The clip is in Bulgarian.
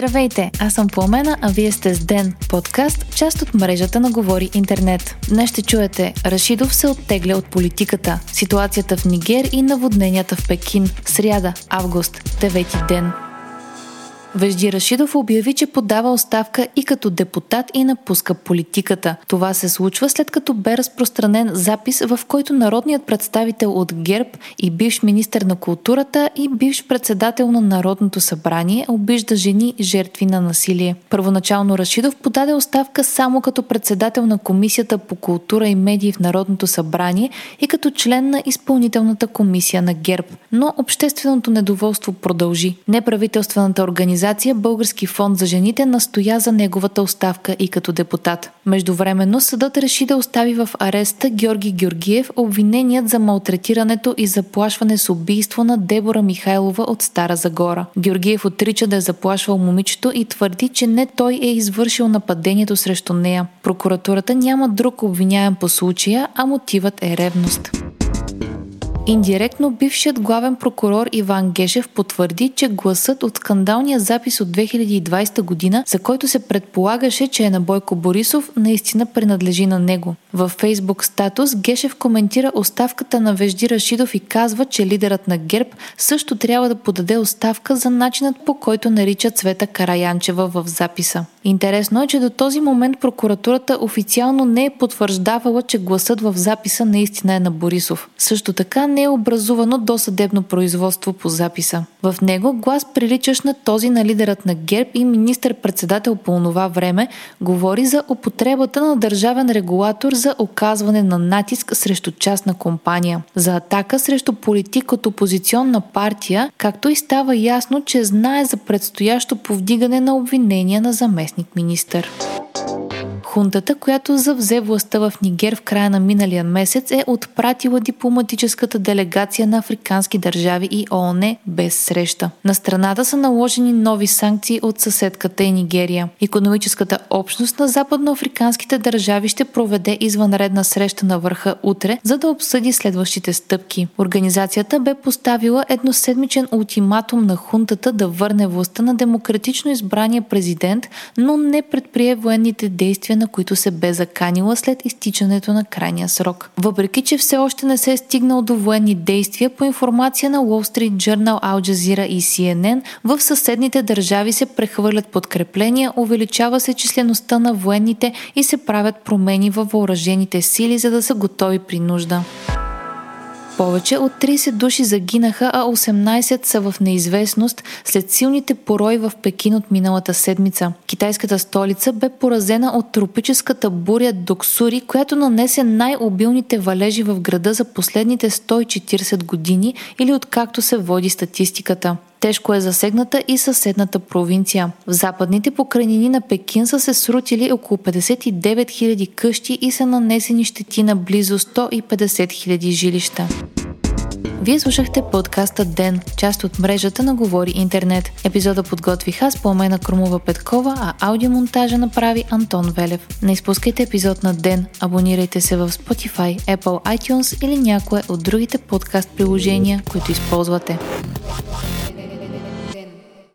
Здравейте, аз съм Пламена, а вие сте с Ден, подкаст, част от мрежата на Говори Интернет. Днес ще чуете Рашидов се оттегля от политиката, ситуацията в Нигер и наводненията в Пекин, сряда, август, 9 ден. Вежди Рашидов обяви, че подава оставка и като депутат и напуска политиката. Това се случва след като бе разпространен запис, в който народният представител от ГЕРБ и бивш министр на културата и бивш председател на Народното събрание обижда жени жертви на насилие. Първоначално Рашидов подаде оставка само като председател на Комисията по култура и медии в Народното събрание и като член на изпълнителната комисия на ГЕРБ. Но общественото недоволство продължи. Неправителствената организация организация Български фонд за жените настоя за неговата оставка и като депутат. Междувременно съдът реши да остави в ареста Георги Георгиев обвиненият за малтретирането и заплашване с убийство на Дебора Михайлова от Стара Загора. Георгиев отрича да е заплашвал момичето и твърди, че не той е извършил нападението срещу нея. Прокуратурата няма друг обвиняем по случая, а мотивът е ревност. Индиректно бившият главен прокурор Иван Гешев потвърди, че гласът от скандалния запис от 2020 година, за който се предполагаше, че е на Бойко Борисов, наистина принадлежи на него. Във фейсбук статус Гешев коментира оставката на Вежди Рашидов и казва, че лидерът на ГЕРБ също трябва да подаде оставка за начинът по който нарича Цвета Караянчева в записа. Интересно е, че до този момент прокуратурата официално не е потвърждавала, че гласът в записа наистина е на Борисов. Също така не е образувано досъдебно производство по записа. В него глас приличащ на този на лидерът на ГЕРБ и министър-председател по това време говори за употребата на държавен регулатор за оказване на натиск срещу частна компания, за атака срещу политик от опозиционна партия, както и става ясно, че знае за предстоящо повдигане на обвинения на заместник участник-министр. Хунтата, която завзе властта в Нигер в края на миналия месец, е отпратила дипломатическата делегация на африкански държави и ООН без среща. На страната са наложени нови санкции от съседката и Нигерия. Економическата общност на западноафриканските държави ще проведе извънредна среща на върха утре, за да обсъди следващите стъпки. Организацията бе поставила едноседмичен ултиматум на хунтата да върне властта на демократично избрания президент, но не предприе военните действия на които се бе заканила след изтичането на крайния срок. Въпреки, че все още не се е стигнал до военни действия, по информация на Wall Street Journal, Al Jazeera и CNN, в съседните държави се прехвърлят подкрепления, увеличава се числеността на военните и се правят промени във въоръжените сили, за да са готови при нужда. Повече от 30 души загинаха, а 18 са в неизвестност след силните порои в Пекин от миналата седмица. Китайската столица бе поразена от тропическата буря Доксури, която нанесе най-обилните валежи в града за последните 140 години или откакто се води статистиката. Тежко е засегната и съседната провинция. В западните покрайнини на Пекин са се срутили около 59 000 къщи и са нанесени щети на близо 150 000 жилища. Вие слушахте подкаста Ден, част от мрежата на Говори Интернет. Епизода подготвих аз, Пламена Крумова Петкова, а аудиомонтажа направи Антон Велев. Не изпускайте епизод на Ден, абонирайте се в Spotify, Apple iTunes или някое от другите подкаст приложения, които използвате.